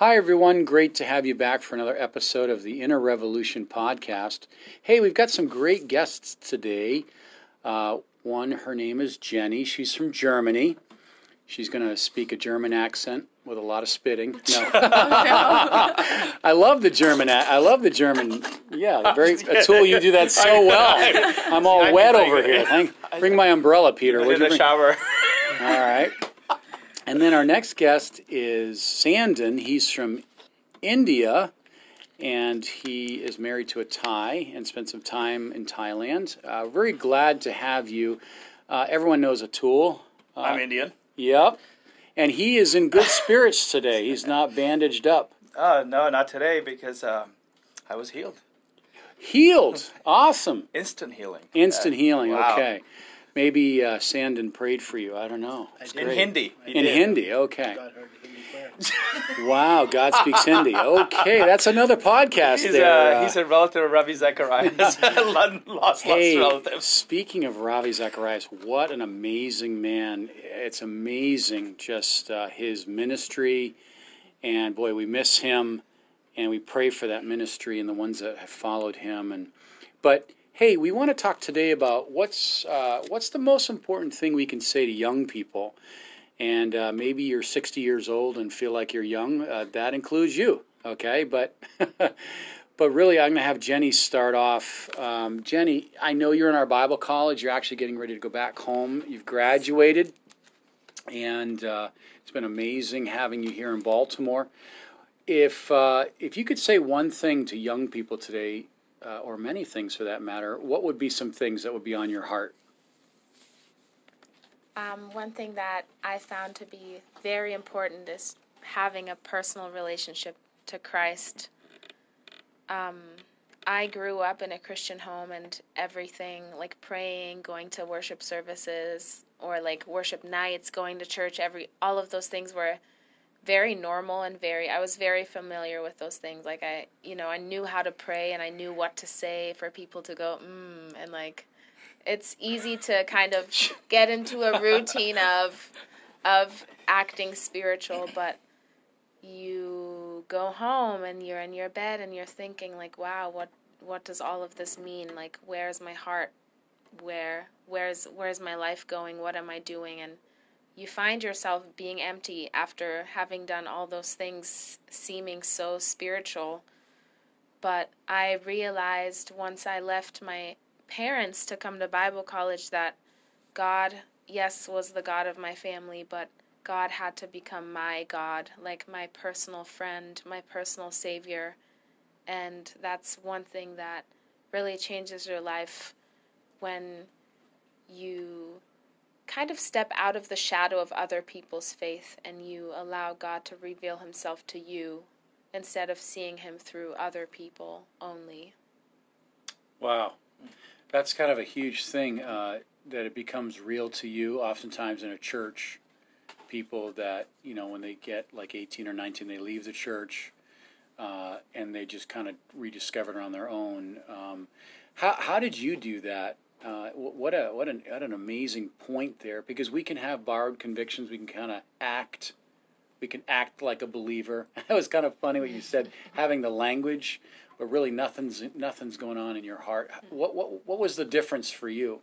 Hi, everyone. Great to have you back for another episode of the Inner Revolution podcast. Hey, we've got some great guests today. Uh, one, her name is Jenny. She's from Germany. She's going to speak a German accent with a lot of spitting. No, I love the German. I love the German. Yeah, very. Atul, you do that so well. I'm all wet over here. Thank, bring my umbrella, Peter. Would in you the bring- shower. all right. And then our next guest is Sandon. He's from India, and he is married to a Thai and spent some time in Thailand. Uh, very glad to have you. Uh, everyone knows Atul. Uh, I'm Indian. Yep. And he is in good spirits today. He's not bandaged up. Oh no, not today because uh, I was healed. Healed. Awesome. Instant healing. Instant Uh, healing. wow. Okay. Maybe uh, Sandon prayed for you. I don't know. It's In great. Hindi. he In did. Hindi. Okay. God heard the Hindi. Wow, God speaks Hindi. Okay, that's another podcast He's, there. uh, uh, he's a relative of Ravi Zacharias. lost, lost hey, relatives. speaking of Ravi Zacharias, what an amazing man! It's amazing just uh, his ministry, and boy, we miss him, and we pray for that ministry and the ones that have followed him. And but hey, we want to talk today about what's uh, what's the most important thing we can say to young people. And uh, maybe you're 60 years old and feel like you're young. Uh, that includes you, okay? But but really, I'm going to have Jenny start off. Um, Jenny, I know you're in our Bible college. You're actually getting ready to go back home. You've graduated, and uh, it's been amazing having you here in Baltimore. If uh, if you could say one thing to young people today, uh, or many things for that matter, what would be some things that would be on your heart? Um, one thing that I found to be very important is having a personal relationship to Christ. Um, I grew up in a Christian home, and everything like praying, going to worship services, or like worship nights, going to church, every all of those things were very normal and very I was very familiar with those things. Like I, you know, I knew how to pray and I knew what to say for people to go mm and like it's easy to kind of get into a routine of of acting spiritual, but you go home and you're in your bed and you're thinking like, wow, what what does all of this mean? Like where's my heart? Where where's where's my life going? What am I doing? And you find yourself being empty after having done all those things seeming so spiritual. But I realized once I left my parents to come to Bible college that God, yes, was the God of my family, but God had to become my God, like my personal friend, my personal savior. And that's one thing that really changes your life when you kind of step out of the shadow of other people's faith and you allow God to reveal himself to you instead of seeing him through other people only. Wow, that's kind of a huge thing uh, that it becomes real to you. Oftentimes in a church, people that you know when they get like 18 or 19, they leave the church uh, and they just kind of rediscover it on their own. Um, how how did you do that? Uh, what a what an what an amazing point there because we can have borrowed convictions. We can kind of act. We can act like a believer. That was kind of funny what you said, having the language, but really nothing's nothing's going on in your heart. What what what was the difference for you?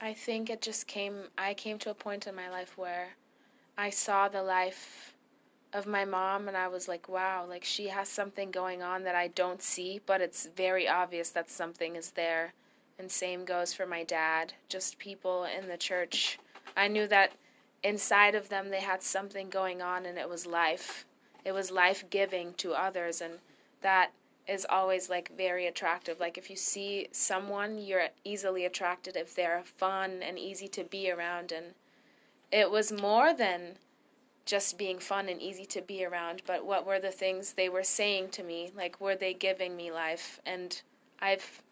I think it just came I came to a point in my life where I saw the life of my mom and I was like, wow, like she has something going on that I don't see, but it's very obvious that something is there. And same goes for my dad, just people in the church. I knew that inside of them they had something going on and it was life. It was life giving to others and that is always like very attractive. Like if you see someone, you're easily attracted if they're fun and easy to be around. And it was more than just being fun and easy to be around, but what were the things they were saying to me? Like, were they giving me life? And I've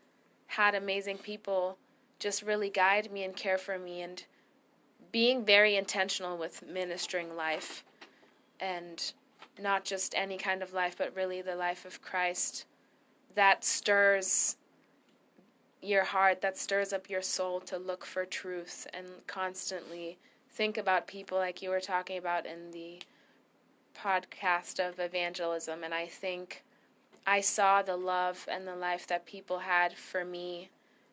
had amazing people just really guide me and care for me and being very intentional with ministering life and not just any kind of life, but really the life of Christ that stirs your heart, that stirs up your soul to look for truth and constantly think about people like you were talking about in the podcast of evangelism, and I think I saw the love and the life that people had for me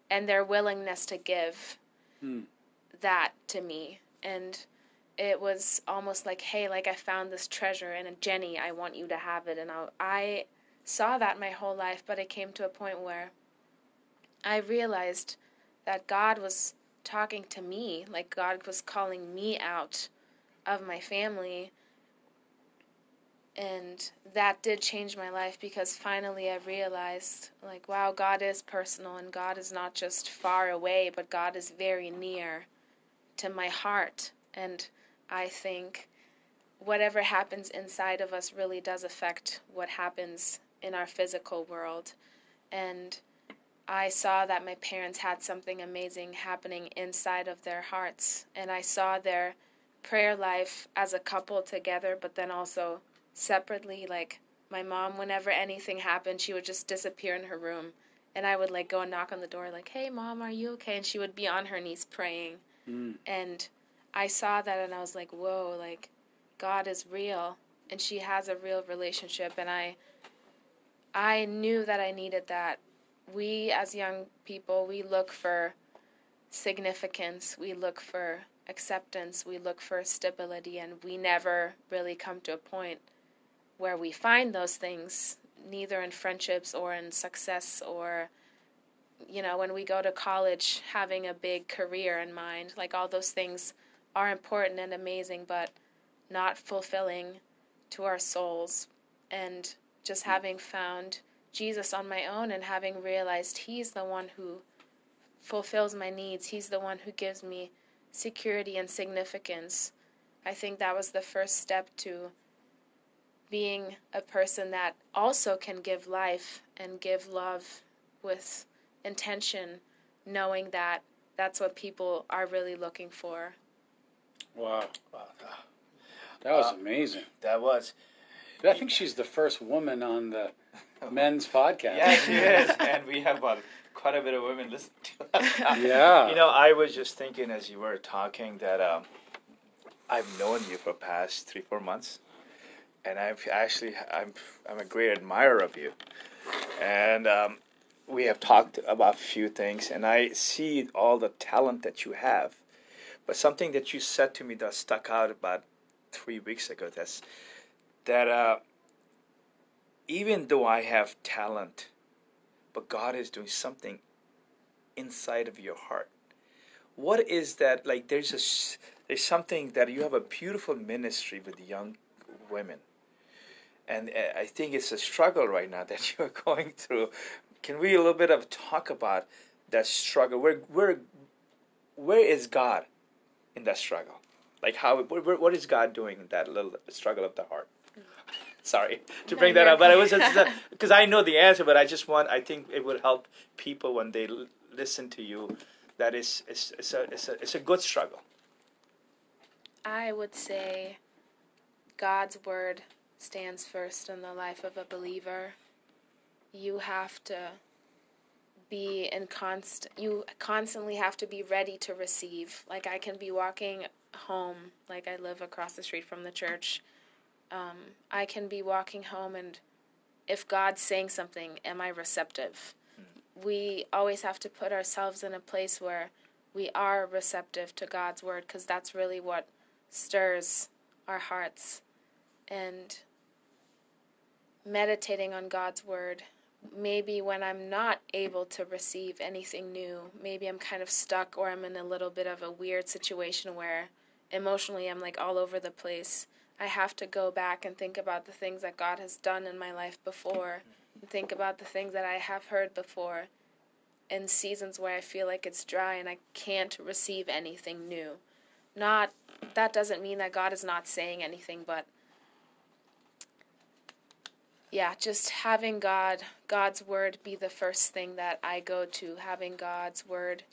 and their willingness to give Hmm. that to me. And it was almost like, hey, like I found this treasure, and Jenny, I want you to have it. And I, I saw that my whole life, but it came to a point where I realized that God was talking to me, like God was calling me out of my family. And that did change my life because finally I realized, like, wow, God is personal and God is not just far away, but God is very near to my heart. And I think whatever happens inside of us really does affect what happens in our physical world. And I saw that my parents had something amazing happening inside of their hearts. And I saw their prayer life as a couple together, but then also separately. Like my mom, whenever anything happened, she would just disappear in her room. And I would like go and knock on the door, like, hey, mom, are you okay? And she would be on her knees praying. Mm. And I saw that and I was like, whoa, like God is real and she has a real relationship and I I knew that I needed that. We as young people, we look for significance, we look for acceptance, we look for stability and we never really come to a point where we find those things neither in friendships or in success or you know when we go to college having a big career in mind like all those things are important and amazing, but not fulfilling to our souls. And just having found Jesus on my own and having realized He's the one who fulfills my needs, He's the one who gives me security and significance. I think that was the first step to being a person that also can give life and give love with intention, knowing that that's what people are really looking for. Wow, Wow. that was Wow. amazing. That was. I think she's the first woman on the men's podcast. Yeah, she is, and we have uh, quite a bit of women listening to us. Yeah. You know, I was just thinking as you were talking that um, I've known you for past three, four months, and I've actually I'm I'm a great admirer of you, and um, we have talked about a few things, and I see all the talent that you have, but something that you said to me that stuck out about three weeks ago. That's that uh, even though I have talent, but God is doing something inside of your heart. What is that? Like, there's a there's something that you have a beautiful ministry with young women, and uh, I think it's a struggle right now that you're going through. Can we a little bit of talk about that struggle? Where where where is God in that struggle? Like how where- what is God doing in that little struggle of the heart? Sorry to No, bring that up, but it was because I know the answer, but I just want I think it would help people when they l- listen to you. That is it's, it's a it's a it's a good struggle. I would say God's word stands first in the life of a believer. You have to be in const you constantly have to be ready to receive. Like I can be walking home, like I live across the street from the church. Um, I can be walking home and if God's saying something, am I receptive? We always have to put ourselves in a place where we are receptive to God's word because that's really what stirs our hearts and meditating on God's word. Maybe when I'm not able to receive anything new, maybe I'm kind of stuck or I'm in a little bit of a weird situation where emotionally I'm like all over the place. I have to go back and think about the things that God has done in my life before, and think about the things that I have heard before in seasons where I feel like it's dry and I can't receive anything new. Not that doesn't mean that God is not saying anything, but yeah, just having God, God's word be the first thing that I go to, having God's word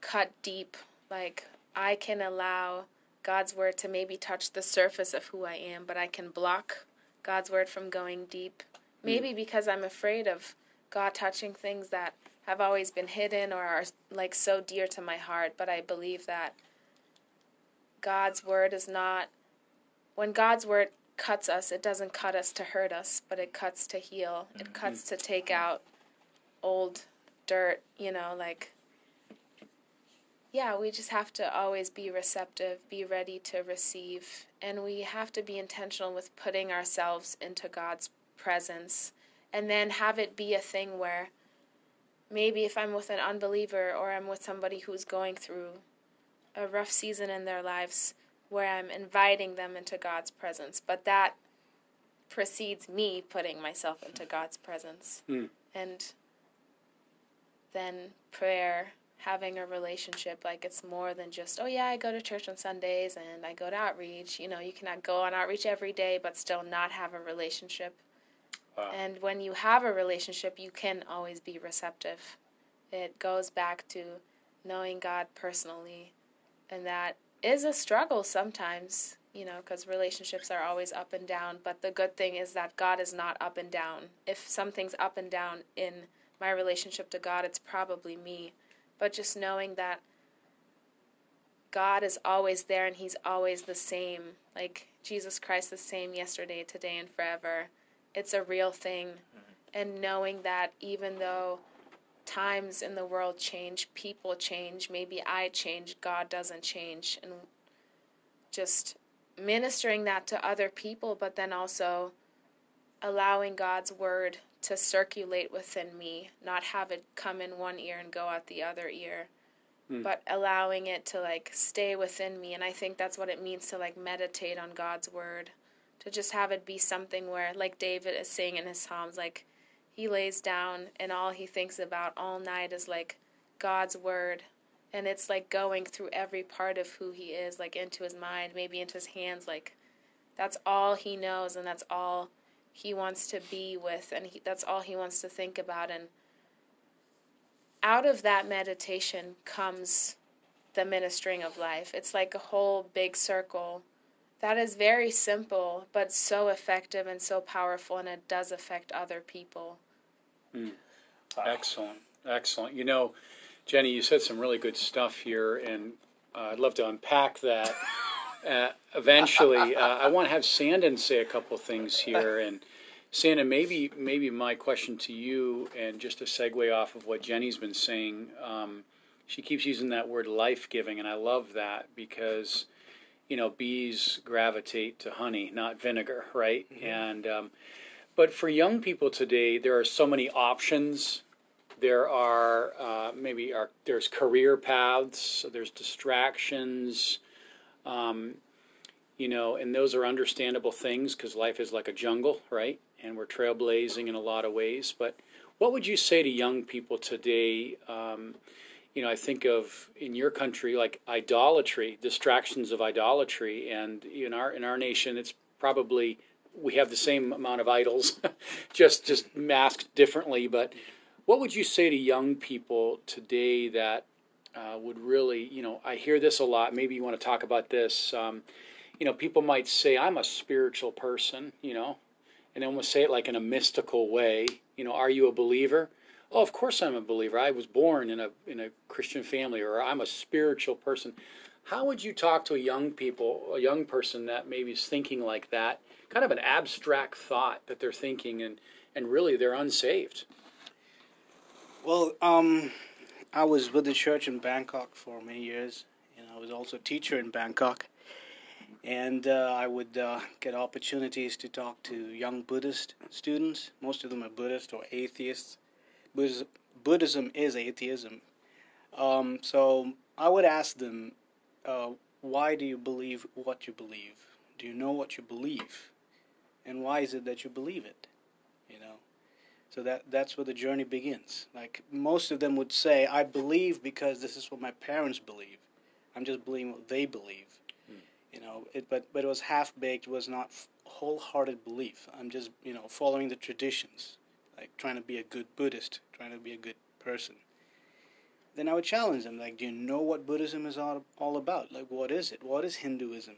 cut deep. Like I can allow God's word to maybe touch the surface of who I am, but I can block God's word from going deep. Mm. Maybe because I'm afraid of God touching things that have always been hidden or are like so dear to my heart, but I believe that God's word is not when God's word cuts us, it doesn't cut us to hurt us, but it cuts to heal. It mm-hmm. cuts to take out old dirt, you know, like yeah, we just have to always be receptive, be ready to receive, and we have to be intentional with putting ourselves into God's presence and then have it be a thing where maybe if I'm with an unbeliever or I'm with somebody who's going through a rough season in their lives where I'm inviting them into God's presence, but that precedes me putting myself into God's presence. Mm. And then prayer, having a relationship, like it's more than just, oh yeah, I go to church on Sundays and I go to outreach. You know, you cannot go on outreach every day but still not have a relationship. Wow. And when you have a relationship, you can always be receptive. It goes back to knowing God personally, and that is a struggle sometimes, you know, because relationships are always up and down. But the good thing is that God is not up and down. If something's up and down in my relationship to God, it's probably me. But just knowing that God is always there and He's always the same, like Jesus Christ, the same yesterday, today, and forever it's a real thing. Mm-hmm. And knowing that even though times in the world change, people change, maybe I change, God doesn't change. And just ministering that to other people, but then also allowing God's word to circulate within me, not have it come in one ear and go out the other ear. Mm. But allowing it to like stay within me, and I think that's what it means to like meditate on God's word to just have it be something where, like David is saying in his Psalms, like he lays down and all he thinks about all night is like God's word. And it's like going through every part of who he is, like into his mind, maybe into his hands. Like that's all he knows and that's all he wants to be with and he, that's all he wants to think about. And out of that meditation comes the ministering of life. It's like a whole big circle that is very simple, but so effective and so powerful, and it does affect other people. Mm. Excellent, excellent. You know, Jenny, you said some really good stuff here, and uh, I'd love to unpack that. Uh, eventually, uh, I want to have Sandon say a couple things here, and Sandon, maybe maybe my question to you, and just a segue off of what Jenny's been saying. Um, she keeps using that word life giving, and I love that because you know, bees gravitate to honey, not vinegar, right? Mm-hmm. And um, but for young people today, there are so many options. There are uh, maybe are, there's career paths, there's distractions, um, you know, and those are understandable things because life is like a jungle, right? And we're trailblazing in a lot of ways. But what would you say to young people today? Um, you know, I think of in your country like idolatry, distractions of idolatry, and in our in our nation, it's probably we have the same amount of idols, just just masked differently. But what would you say to young people today that uh, would really, you know, I hear this a lot. Maybe you want to talk about this. Um, you know, people might say, "I'm a spiritual person," you know, and we'll say it like in a mystical way. You know, are you a believer? Oh, of course I'm a believer. I was born in a in a Christian family, or I'm a spiritual person. How would you talk to a young people, a young person that maybe is thinking like that, kind of an abstract thought that they're thinking, and and really they're unsaved? Well, um, I was with the church in Bangkok for many years, and I was also a teacher in Bangkok. And uh, I would uh, get opportunities to talk to young Buddhist students. Most of them are Buddhist or atheists Buddhism is atheism. Um, so I would ask them, uh, why do you believe what you believe? Do you know what you believe? And why is it that you believe it? You know? So that that's where the journey begins. Like most of them would say, I believe because this is what my parents believe. I'm just believing what they believe. Hmm. You know, it, but but it was half baked. Was not wholehearted belief. I'm just you know following the traditions like trying to be a good Buddhist, trying to be a good person. Then I would challenge them, like, do you know what Buddhism is all, all about? Like, what is it? What is Hinduism?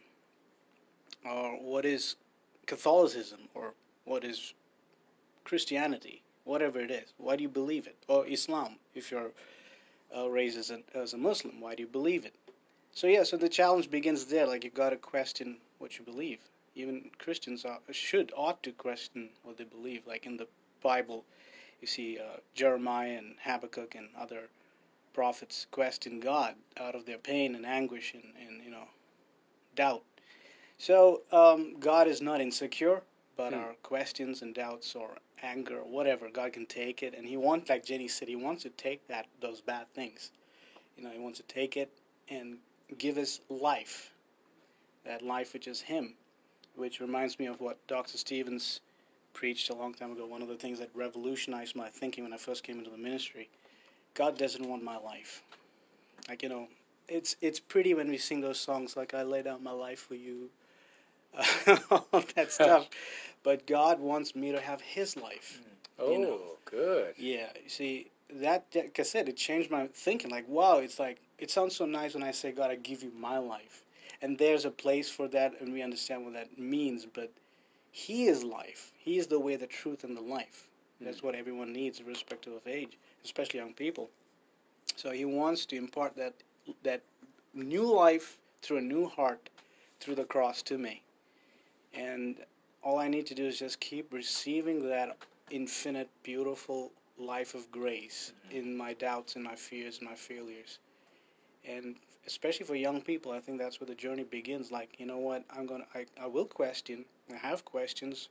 Or what is Catholicism? Or what is Christianity? Whatever it is. Why do you believe it? Or Islam, if you're uh, raised as a, as a Muslim, why do you believe it? So, yeah, so the challenge begins there. Like, you've got to question what you believe. even Christians are, should ought to question what they believe. Like in the Bible, you see uh, Jeremiah and Habakkuk and other prophets question God out of their pain and anguish and, and you know doubt. So um, God is not insecure, but Hmm. our questions and doubts or anger or whatever, God can take it, and He wants, like Jenny said, He wants to take that those bad things. You know, He wants to take it and give us life, that life which is Him, which reminds me of what Dr. Stevens preached a long time ago. One of the things that revolutionized my thinking when I first came into the ministry. God doesn't want my life. Like you know, it's it's pretty when we sing those songs like I lay down my life for you, all that stuff. But God wants me to have His life. Oh, You know. Oh, good. Yeah, you see that, like I said, it changed my thinking. Like, wow, it's like it sounds so nice when I say, God, I give you my life, and there's a place for that, and we understand what that means. But He is life. He is the way, the truth, and the life. Hmm. That's what everyone needs, irrespective of age, especially young people. So He wants to impart that that new life through a new heart, through the cross to me, and all I need to do is just keep receiving that infinite, beautiful life of grace hmm. in my doubts and my fears and my failures. And especially for young people, I think that's where the journey begins. Like, you know what? I'm gonna, I, I will question. I have questions.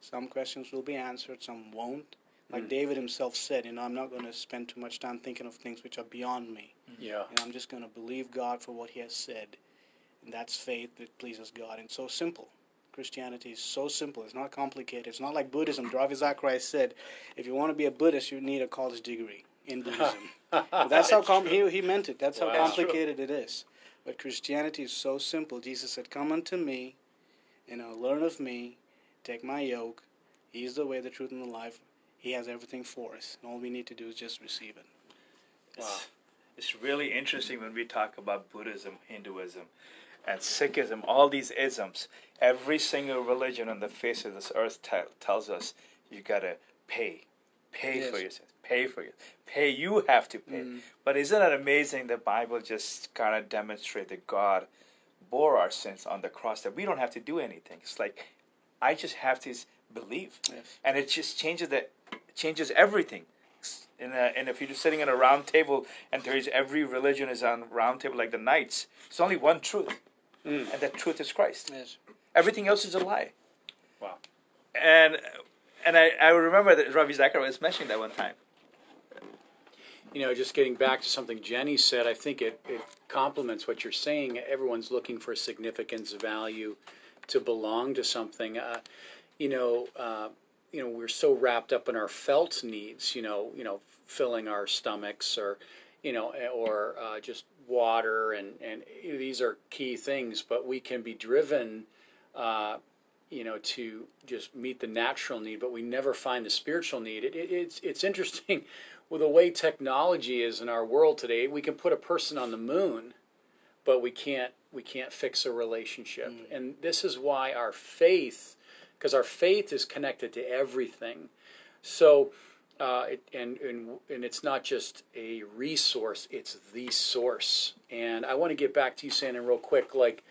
Some questions will be answered. Some won't. Like Mm. David himself said, you know, I'm not going to spend too much time thinking of things which are beyond me. Yeah. And I'm just going to believe God for what He has said. And that's faith that pleases God. And so simple. Christianity is so simple. It's not complicated. It's not like Buddhism. Ravi Zacharias said, if you want to be a Buddhist, you need a college degree in Buddhism. That's how com- he, he meant it. That's how Wow. complicated it is. But Christianity is so simple. Jesus said, Come unto me, you know, learn of me, take my yoke. He's the way, the truth, and the life. He has everything for us. And all we need to do is just receive it. It's, it's really interesting when we talk about Buddhism, Hinduism, and Sikhism, all these isms. Every single religion on the face of this earth te- tells us you gotta pay, pay for your sins, pay for your, pay. You have to pay. Mm. But isn't it amazing? The Bible just kind of demonstrates that God bore our sins on the cross. That we don't have to do anything. It's like I just have to believe, Yes. and it just changes the changes everything. In a, and if you're just sitting at a round table and there is every religion is on round table like the knights, it's only one truth, Mm. and that truth is Christ. Yes. Everything else is a lie. Wow. And and I, I remember that Ravi Zacharias was mentioning that one time. You know, just getting back to something Jenny said, I think it, it complements what you're saying. Everyone's looking for significance, value, to belong to something. Uh, you know, uh, you know, we're so wrapped up in our felt needs. You know, you know, filling our stomachs, or you know, or uh, just water, and and these are key things. But we can be driven. Uh, you know, to just meet the natural need, but we never find the spiritual need. It, it, it's it's interesting with the way technology is in our world today. We can put a person on the moon, but we can't we can't fix a relationship. And this is why our faith, because our faith is connected to everything. So, uh, it, and and and it's not just a resource; it's the source. And I want to get back to you, Sandon, real quick. Like,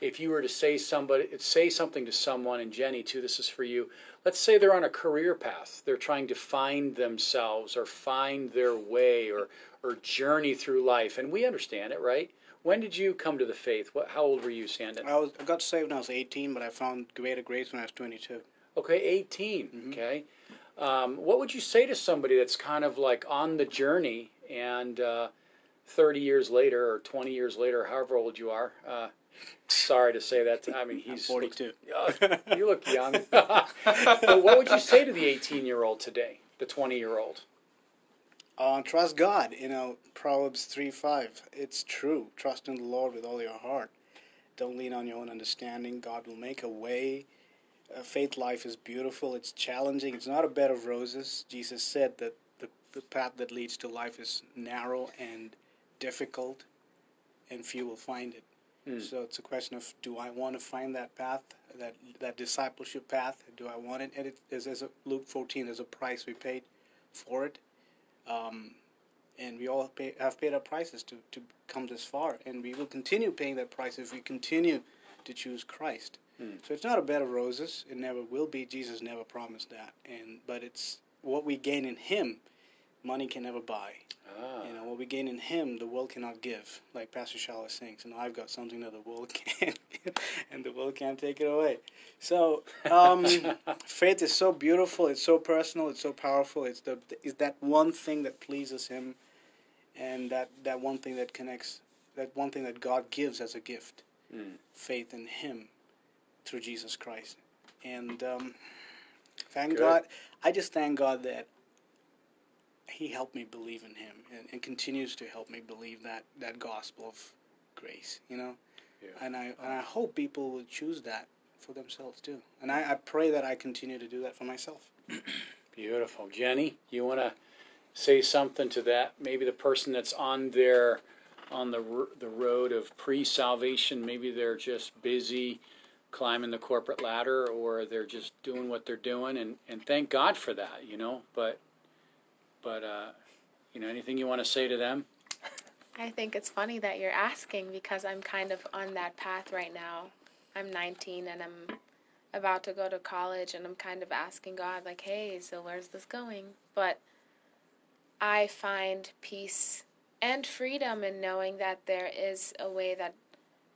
if you were to say somebody say something to someone, and Jenny too, this is for you. Let's say they're on a career path; they're trying to find themselves or find their way or or journey through life, and we understand it, right? When did you come to the faith? What? How old were you, Sandon? I, was, I got saved when I was 18, but I found greater grace when I was 22. Okay, 18. Okay. Um, what would you say to somebody that's kind of like on the journey and uh, 30 years later or 20 years later, however old you are? Uh, sorry to say that. I mean, I'm he's 42. Oh, you look young. but what would you say to the 18 year old today, the 20 year old? Uh, trust God. You know, Proverbs 3 5. It's true. Trust in the Lord with all your heart. Don't lean on your own understanding. God will make a way. Uh, faith life is beautiful. It's challenging. It's not a bed of roses. Jesus said that the, the path that leads to life is narrow and difficult, and few will find it. Mm. So it's a question of do I want to find that path, that that discipleship path? Do I want it? And it is as a, Luke 14. There's a price we paid for it. Um, and we all pay, have paid our prices to, to come this far, and we will continue paying that price if we continue to choose Christ. So it's not a bed of roses. It never will be. Jesus never promised that. And but it's what we gain in Him, money can never buy. Ah. You know what we gain in Him, the world cannot give. Like Pastor Shaw sings, saying, so I've got something that the world can't, give, and the world can't take it away. So um, faith is so beautiful. It's so personal. It's so powerful. It's the is that one thing that pleases Him, and that that one thing that connects. That one thing that God gives as a gift, Mm. faith in Him, through Jesus Christ, and um, thank Good. God. I just thank God that he helped me believe in him and, and continues to help me believe that, that gospel of grace, you know? Yeah. And I and I hope people will choose that for themselves too. And I, I pray that I continue to do that for myself. Beautiful. Jenny, you want to say something to that? Maybe the person that's on their on the the road of pre-salvation, maybe they're just busy climbing the corporate ladder or they're just doing what they're doing and and thank God for that, you know? But but uh you know, anything you want to say to them? I think it's funny that you're asking because I'm kind of on that path right now. I'm 19 and I'm about to go to college and I'm kind of asking God like, "Hey, so where's this going?" But I find peace and freedom in knowing that there is a way that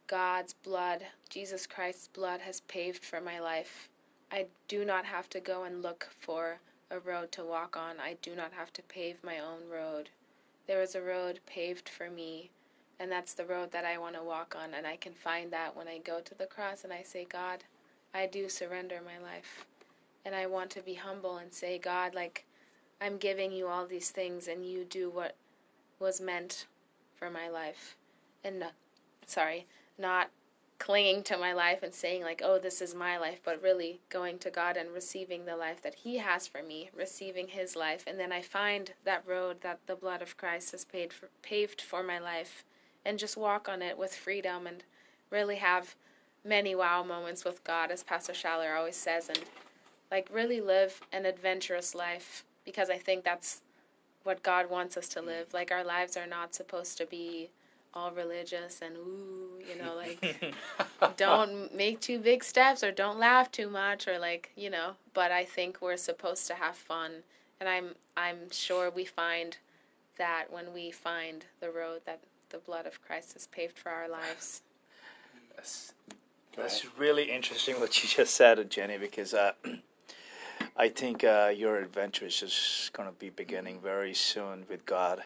God's blood, Jesus Christ's blood has paved for my life. I do not have to go and look for a road to walk on. I do not have to pave my own road there is a road paved for me and that's the road that I want to walk on and I can find that when I go to the cross and I say God I do surrender my life and I want to be humble and say God like I'm giving you all these things and you do what was meant for my life and not, sorry not clinging to my life and saying like oh this is my life but really going to God and receiving the life that he has for me receiving his life. And then I find that road that the blood of Christ has paid for, paved for my life and just walk on it with freedom and really have many wow moments with God as Pastor Schaller always says and like really live an adventurous life because I think that's what God wants us to live. Like our lives are not supposed to be all religious and ooh, you know, like don't make too big steps or don't laugh too much or like, you know, but I think we're supposed to have fun and I'm I'm sure we find that when we find the road that the blood of Christ has paved for our lives. That's, that's really interesting what you just said, Jenny, because uh, I think uh, your adventure is just going to be beginning very soon with God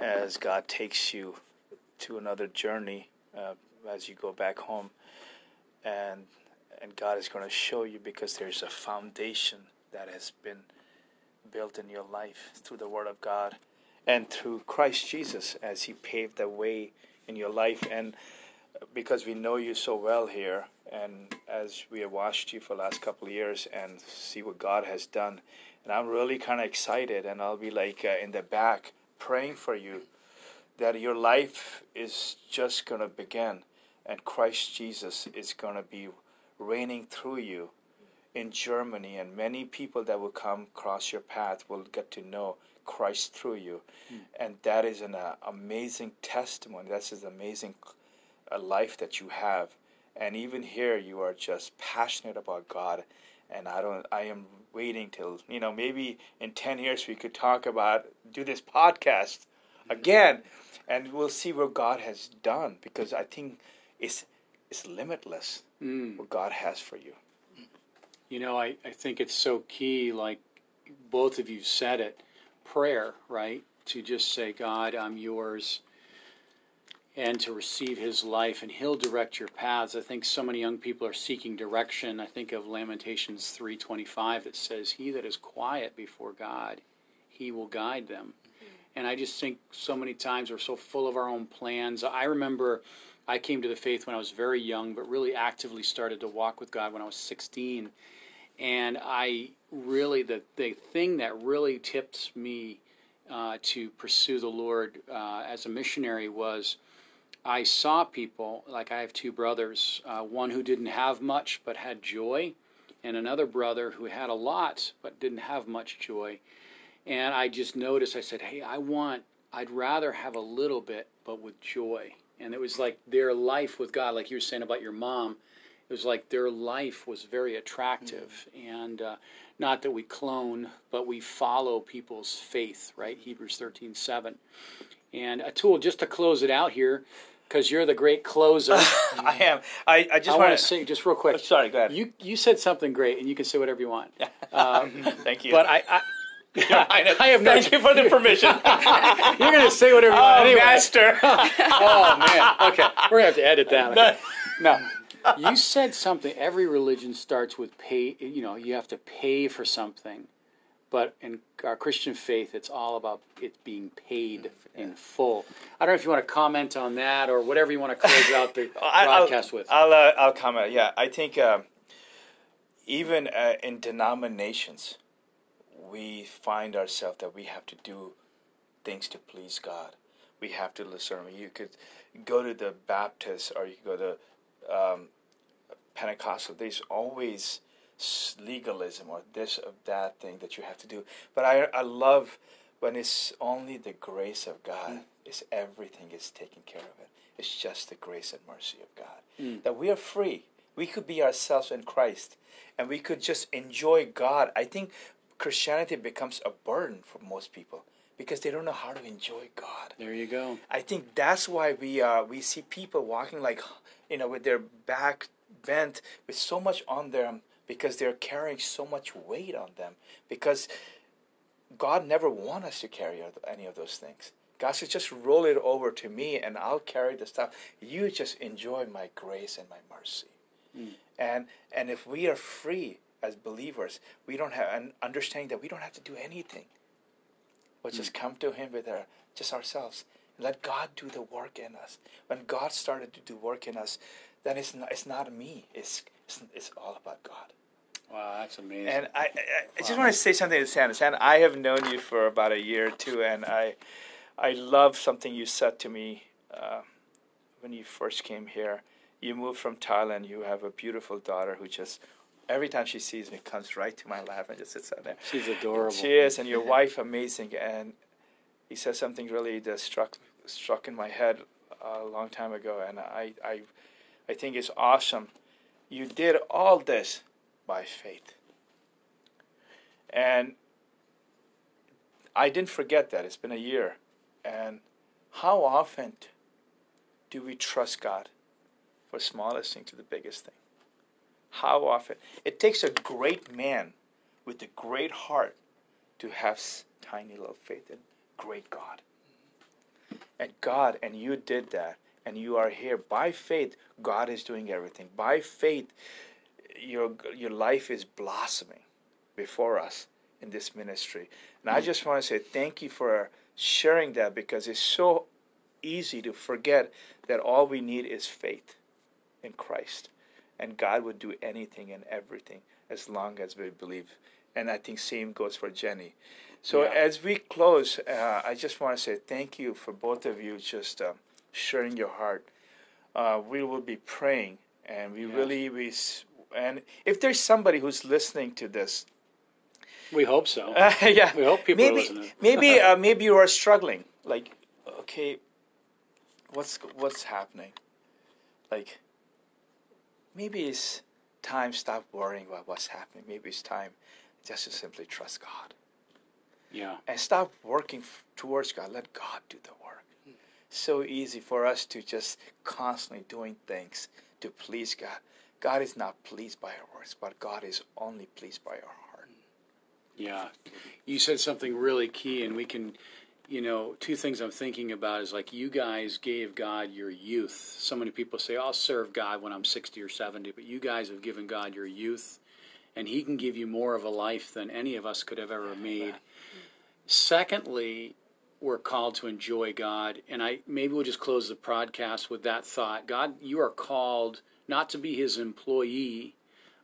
as God takes you to another journey uh, as you go back home. And, and God is going to show you because there's a foundation that has been built in your life through the Word of God and through Christ Jesus as He paved the way in your life. And because we know you so well here, and as we have watched you for the last couple of years and see what God has done, and I'm really kind of excited, and I'll be like uh, in the back praying for you that your life is just going to begin, and Christ Jesus is going to be reigning through you in Germany, and many people that will come across your path will get to know Christ through you, and that is an uh, amazing testimony. That's an amazing a life that you have. And even here you are just passionate about god. And i don't i am waiting till you know maybe in 10 years we could talk about do this podcast again and we'll see what god has done because i think it's it's limitless Mm. what god has for you You know, I, I think it's so key, like both of you said it, prayer, right? To just say, God, I'm yours, and to receive his life, and he'll direct your paths. I think so many young people are seeking direction. I think of Lamentations 3.25 that says, He that is quiet before God, he will guide them. And I just think so many times we're so full of our own plans. I remember I came to the faith when I was very young, but really actively started to walk with God when I was 16 and I really the the thing that really tipped me uh, to pursue the Lord uh, as a missionary was I saw people like I have two brothers, uh, one who didn't have much but had joy, and another brother who had a lot but didn't have much joy, and I just noticed I said, hey, I want I'd rather have a little bit but with joy, and it was like their life with God, like you were saying about your mom it was like their life was very attractive, and uh, not that we clone, but we follow people's faith, right? Hebrews thirteen seven. And Atul, just to close it out here, because you're the great closer. I am. I, I just I want want to say just real quick. Sorry, go ahead. You you said something great, and you can say whatever you want. Um, Thank you. but I, I, I, I have no. Thank you for the permission. You're going to say whatever you want oh, anyway. master. Oh man. Okay, we're gonna have to edit that. No, you said something. Every religion starts with pay. You know, you have to pay for something, but in our Christian faith, it's all about it being paid in full. I don't know if you want to comment on that or whatever you want to close out the I- broadcast I'll, with. I'll, uh, I'll comment. Yeah, I think um, even uh, in denominations, we find ourselves that we have to do things to please God. We have to listen. You could go to the Baptist or you could go to um, Pentecostal. There's always legalism or this or that thing that you have to do. But I, I love when it's only the grace of God. It's everything is taken care of it. It's just the grace and mercy of God. That we are free. We could be ourselves in Christ and we could just enjoy God. I think Christianity becomes a burden for most people because they don't know how to enjoy God. there you go. I think that's why we uh, we see people walking like you know with their back bent with so much on them because they're carrying so much weight on them because God never want us to carry any of those things. God says, just roll it over to me and I'll carry the stuff. You just enjoy my grace and my mercy. And and if we are free as believers, we don't have an understanding that we don't have to do anything. We'll just come to Him with our just ourselves. Let God do the work in us. When God started to do work in us, then it's not, it's not me. It's, it's it's all about God. Wow, that's amazing. And I, I, I just want to say something to Sandon. Sandon, I have known you for about a year or two, and I, I love something you said to me uh, when you first came here. You moved from Thailand. You have a beautiful daughter who just, every time she sees me, comes right to my lap and just sits out there. She's adorable. She is, and your wife amazing. And he said something really that struck struck in my head a long time ago, and I I, I think it's awesome. You did all this by faith, and I didn't forget that. It's been a year, and how often do we trust God for smallest thing to the biggest thing? How often? It takes a great man with a great heart to have tiny little faith in great God. And God, and you did that, and you are here by faith. God is doing everything by faith. Your your life is blossoming before us in this ministry, and I mm. just want to say thank you for sharing that because it's so easy to forget that all we need is faith in Christ, and God would do anything and everything as long as we believe. And I think same goes for Jenny. So Yeah. as we close, uh, I just want to say thank you for both of you just um, sharing your heart. Uh, we will be praying, and we Yes. really we and if there's somebody who's listening to this, we hope so. uh, yeah, We hope people are maybe listening. maybe uh, maybe you are struggling. Like, okay, what's what's happening? Like, maybe it's time stop worrying about what's happening. Maybe it's time just to simply trust God yeah. and stop working f- towards God. Let God do the work. So easy for us to just constantly doing things to please God. God is not pleased by our works, but God is only pleased by our heart. Yeah. You said something really key, and we can, you know, two things I'm thinking about is like you guys gave God your youth. So many people say, I'll serve God when I'm 60 or 70, but you guys have given God your youth, and He can give you more of a life than any of us could have ever made. Secondly, we're called to enjoy God, and I maybe we'll just close the podcast with that thought. God, you are called not to be His employee,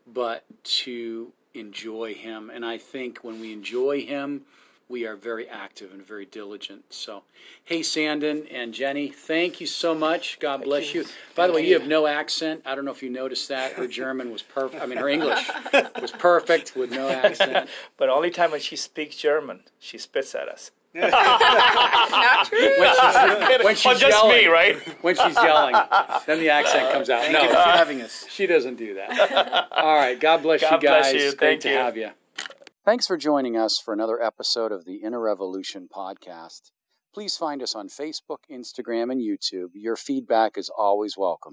but to enjoy Him. And I think when we enjoy Him, we are very active and very diligent. So, hey, Sandon and Jenny, thank you so much. God bless you. you. By the way, you you. have no accent. I don't know if you noticed that. Her German was perfect. I mean, her English was perfect with no accent. But only time when she speaks German, she spits at us. Not true. When she's, when she's oh, just yelling, me, right? When she's yelling, then the accent comes out. Thank no, you for having us. she doesn't do that. All right. God bless God you guys. bless you. Great Thank to you. have you. Thanks for joining us for another episode of the Inner Revolution podcast. Please find us on Facebook, Instagram, and YouTube. Your feedback is always welcome.